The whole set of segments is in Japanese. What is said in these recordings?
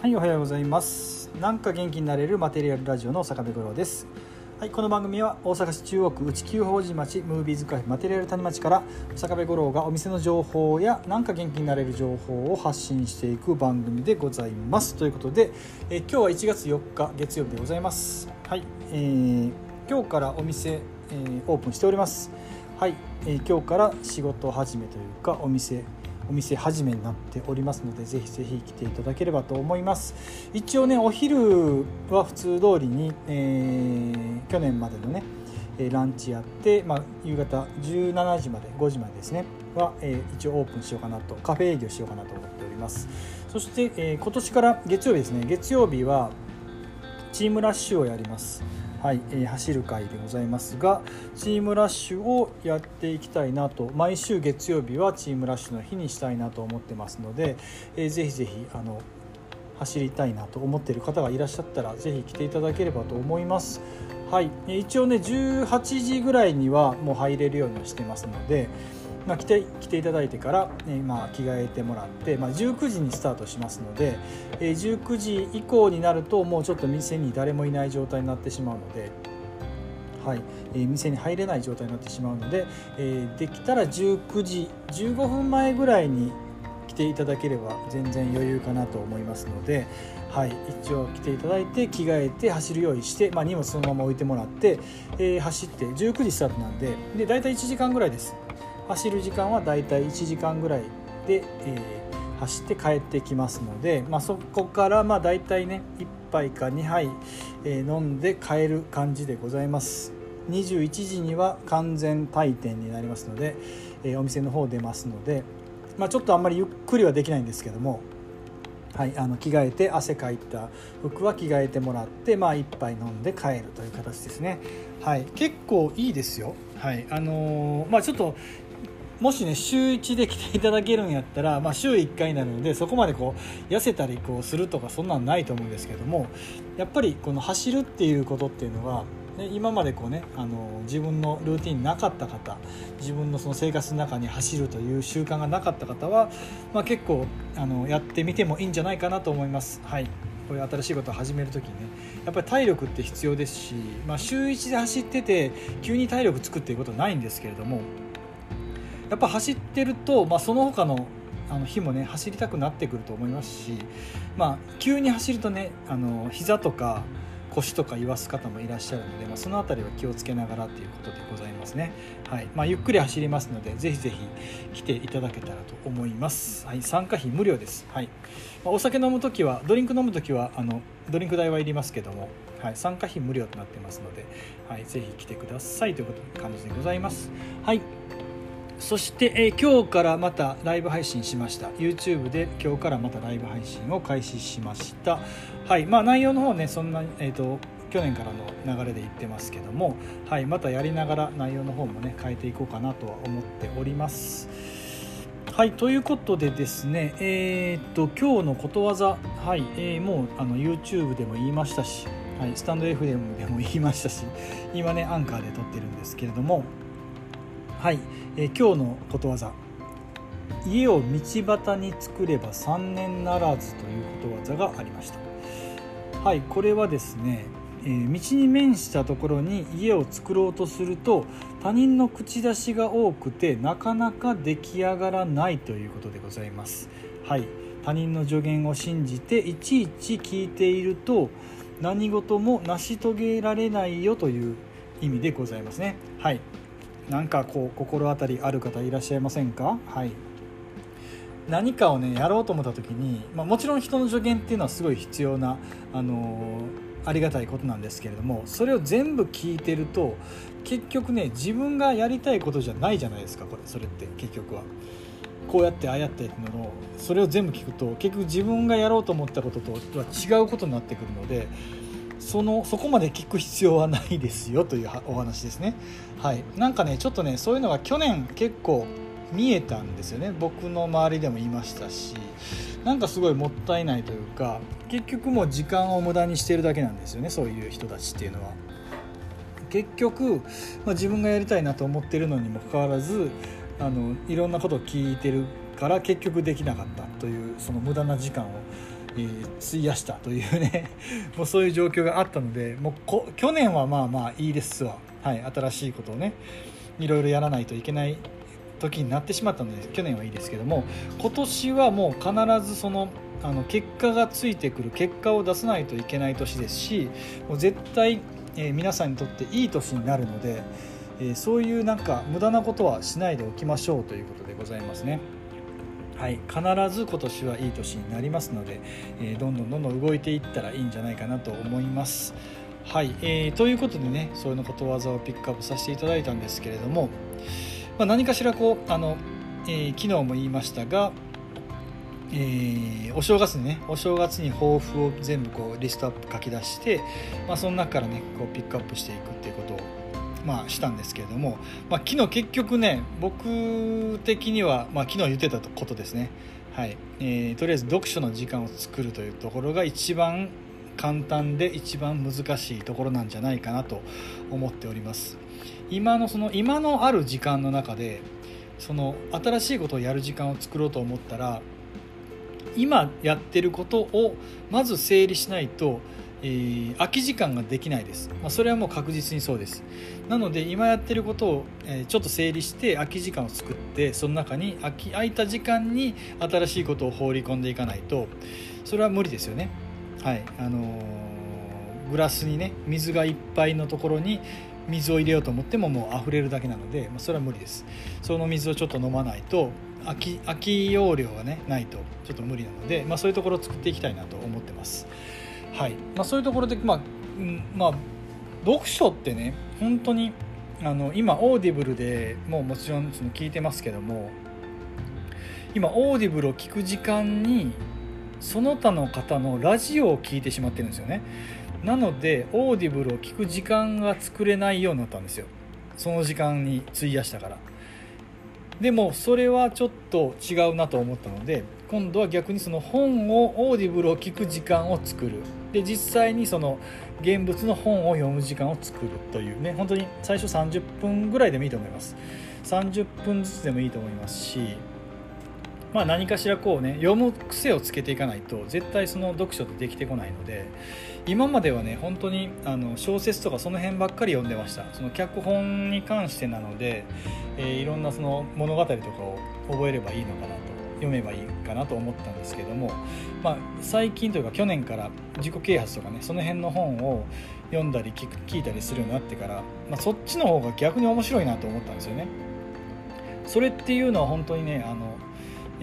はい、おはようございます。なんか元気になれるマテリアルラジオの坂部五郎です。はい、この番組は大阪市中央区内九法寺町ムービーズカフェマテリアル谷町から坂部五郎がお店の情報やなんか元気になれる情報を発信していく番組でございます。ということで、え今日は1月4日月曜日でございます。はい、えー今日からお店、えーオープンしております。はい、えー今日から仕事始めというかお店お店始めになっておりますのでぜひぜひ来ていただければと思います。一応ねお昼は普通通りに、えー去年までのねランチやって、まあ、夕方17時まで5時までですねは、えー一応オープンしようかなとカフェ営業しようかなと思っております。そして、えー今年から月曜日ですね。月曜日はチームラッシュをやります。はい、えー走る会でございますがチームラッシュをやっていきたいなと毎週月曜日はチームラッシュの日にしたいなと思ってますので、えーぜひぜひあの走りたいなと思っている方がいらっしゃったらぜひ来ていただければと思います。はい、一応ね18時ぐらいにはもう入れるようにはしてますので、まあ、来て来ていただいてから、えまあ、着替えてもらって、まあ、19時にスタートしますので、えー19時以降になるともうちょっと店に誰もいない状態になってしまうので。はいえー店に入れない状態になってしまうので、えーできたら19時15分前ぐらいに来ていただければ全然余裕かなと思いますので、はい、一応来ていただいて着替えて走る用意して、まあ、荷物そのまま置いてもらって、えー走って19時スタートなんでで大体1時間ぐらいです走る時間は大体1時間ぐらいで、えー走って帰ってきますので、まあ、そこからまあ大体ね1杯か2杯、えー飲んで帰る感じでございます。21時には完全退店になりますので、えーお店の方出ますので、まあ、ちょっとあんまりゆっくりはできないんですけどもはい、あの着替えて汗かいた服は着替えてもらって、まあ、一杯飲んで帰るという形ですね、はい、結構いいですよ、はいあのーまあ、ちょっともしね週1で来ていただけるんやったら、まあ、週1回になるのでそこまでこう痩せたりこうするとかそんなんないと思うんですけどもやっぱりこの走るっていうことっていうのはね今までこうねあの自分のルーティンなかった方自分のその生活の中に走るという習慣がなかった方は、まあ、結構あのやってみてもいいんじゃないかなと思います。はいこういう新しいことを始める時にねやっぱり体力って必要ですし、まあ、週1で走ってて急に体力つくっていうことはないんですけれどもやっぱ走ってると、まあ、その他のあの日もね走りたくなってくると思いますし、まあ、急に走るとねあの膝とか腰とか言わす方もいらっしゃるので、まあ、その辺りは気をつけながらということでございますね、はい。まあ、ゆっくり走りますのでぜひぜひ来ていただけたらと思います、はい、参加費無料です、はい。まあ、お酒飲む時はドリンク飲む時はあのドリンク代はいりますけども、はい、参加費無料となってますので、はい、ぜひ来てくださいということで感じでございます。はい。そして、え今日からまたライブ配信しました。YouTube で今日からまたライブ配信を開始しました。はい。まあ内容の方ねそんな、えー、と去年からの流れで言ってますけども、はい、またやりながら内容の方もね変えていこうかなとは思っております。はい。ということでですねえーっと今日のことわざ。はい、えーもうあの YouTube でも言いましたし、はい、スタンド FM でも言いましたし今ねアンカーで撮ってるんですけれども。はい、えー今日のことわざ。家を道端に作れば三年ならずということわざがありました。はい。これはですね、えー道に面したところに家を作ろうとすると他人の口出しが多くてなかなか出来上がらないということでございます。はい。他人の助言を信じていちいち聞いていると何事も成し遂げられないよという意味でございますね。はい。なんかこう心当たりある方いらっしゃいませんか？はい何かをねやろうと思った時に、まあ、もちろん人の助言っていうのはすごい必要な、あのーありがたいことなんですけれどもそれを全部聞いてると結局ね自分がやりたいことじゃないじゃないですかこれそれって結局は。こうやってああやってっていうのをそれを全部聞くと結局自分がやろうと思ったこととは違うことになってくるのでそのそこまで聞く必要はないですよというお話ですね。はい、なんかねちょっとねそういうのが去年結構見えたんですよね僕の周りでも言いましたしなんかすごいもったいないというか結局もう時間を無駄にしてるだけなんですよねそういう人たちっていうのは。結局、まあ、自分がやりたいなと思ってるのにもかかわらずあのいろんなことを聞いてるから結局できなかったというその無駄な時間をえー、費やしたというね もうそういう状況があったのでもうこ去年はまあまあいいですわ、はい、新しいことをねいろいろやらないといけない時になってしまったので去年はいいですけども今年はもう必ずそのあの結果がついてくる結果を出さないといけない年ですしもう絶対、えー、皆さんにとっていい年になるので、えー、そういうなんか無駄なことはしないでおきましょうということでございますね。はい、必ず今年はいい年になりますので、えー、どんどんどんどん動いていったらいいんじゃないかなと思います。はい、えー、ということでねそういうのことわざをピックアップさせていただいたんですけれども、まあ、何かしらこうあの、えー、昨日も言いましたが、えー、お正月にねお正月に抱負を全部こうリストアップ書き出して、まあ、その中からねこうピックアップしていくっていうことをまあ、したんですけれども、まあ、昨日結局ね僕的には、まあ、昨日言ってたことですね、はい。えー、とりあえず読書の時間を作るというところが一番簡単で一番難しいところなんじゃないかなと思っております。今のその今のある時間の中でその新しいことをやる時間を作ろうと思ったら今やってることをまず整理しないとえー、空き時間ができないです、まあ、それはもう確実にそうです。なので今やってることを、えー、ちょっと整理して空き時間を作ってその中に空き空いた時間に新しいことを放り込んでいかないとそれは無理ですよね。はい。あのー、グラスにね水がいっぱいのところに水を入れようと思ってももう溢れるだけなので、まあ、それは無理です。その水をちょっと飲まないと空き空き容量がねないとちょっと無理なので、まあ、そういうところを作っていきたいなと思ってます。はい。まあ、そういうところで、まあまあ、読書ってね本当にあの今 Audible でもうもちろんその聞いてますけども今 Audible を聞く時間にその他の方のラジオを聞いてしまってるんですよね。なので Audible を聞く時間が作れないようになったんですよ。その時間に費やしたから。でもそれはちょっと違うなと思ったので今度は逆にその本を Audible を聞く時間を作る。で実際にその現物の本を読む時間を作るというね。本当に最初30分ぐらいでもいいと思います。30分ずつでもいいと思いますしまあ何かしらこうね読む癖をつけていかないと絶対その読書ってできてこないので今まではね本当にあの小説とかその辺ばっかり読んでました。その脚本に関してなので、えー、いろんなその物語とかを覚えればいいのかなと。読めばいいかなと思ったんですけども、まあ、最近というか去年から自己啓発とかねその辺の本を読んだり聞く聞いたりするようになってから、まあ、そっちの方が逆に面白いなと思ったんですよね。それっていうのは本当にねあの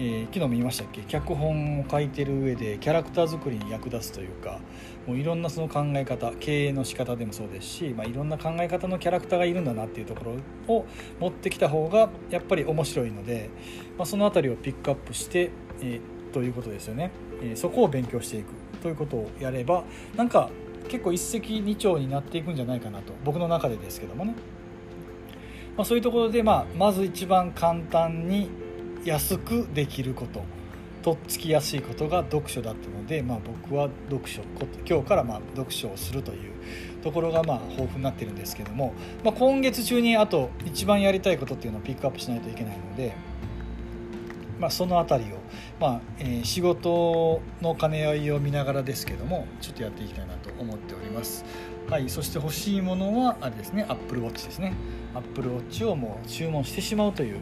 えー、昨日も言いましたっけ？脚本を書いてる上でキャラクター作りに役立つというかもういろんなその考え方経営の仕方でもそうですし、まあ、いろんな考え方のキャラクターがいるんだなっていうところを持ってきた方がやっぱり面白いので、まあ、その辺りをピックアップして、えー、ということですよね、えー、そこを勉強していく。ということをやればなんか結構一石二鳥になっていくんじゃないかなと。僕の中でですけどもね、まあ、そういうところで、まあ、まず一番簡単に安くできることとっつきやすいことが読書だったので、まあ、僕は読書今日からまあ読書をするというところがまあ豊富になってるんですけども、まあ、今月中にあと一番やりたいことっていうのをピックアップしないといけないので、まあ、その辺りを、まあえ、仕事の兼ね合いを見ながらですけどもちょっとやっていきたいなと思っております。はい、そして欲しいものはあれですね Apple Watch ですね Apple Watch をもう注文してしまうという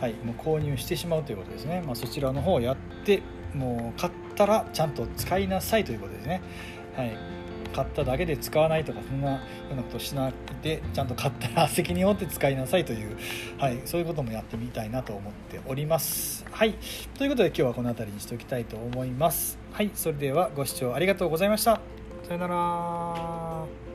はい、もう購入してしまうということですね、まあ、そちらの方をやってもう買ったらちゃんと使いなさいということですね、はい、買っただけで使わないとかそんなようなことしないでちゃんと買ったら責任を負って使いなさいという、はい、そういうこともやってみたいなと思っております。はい。ということで今日はこの辺りにしておきたいと思います。はい。それではご視聴ありがとうございました。さよなら。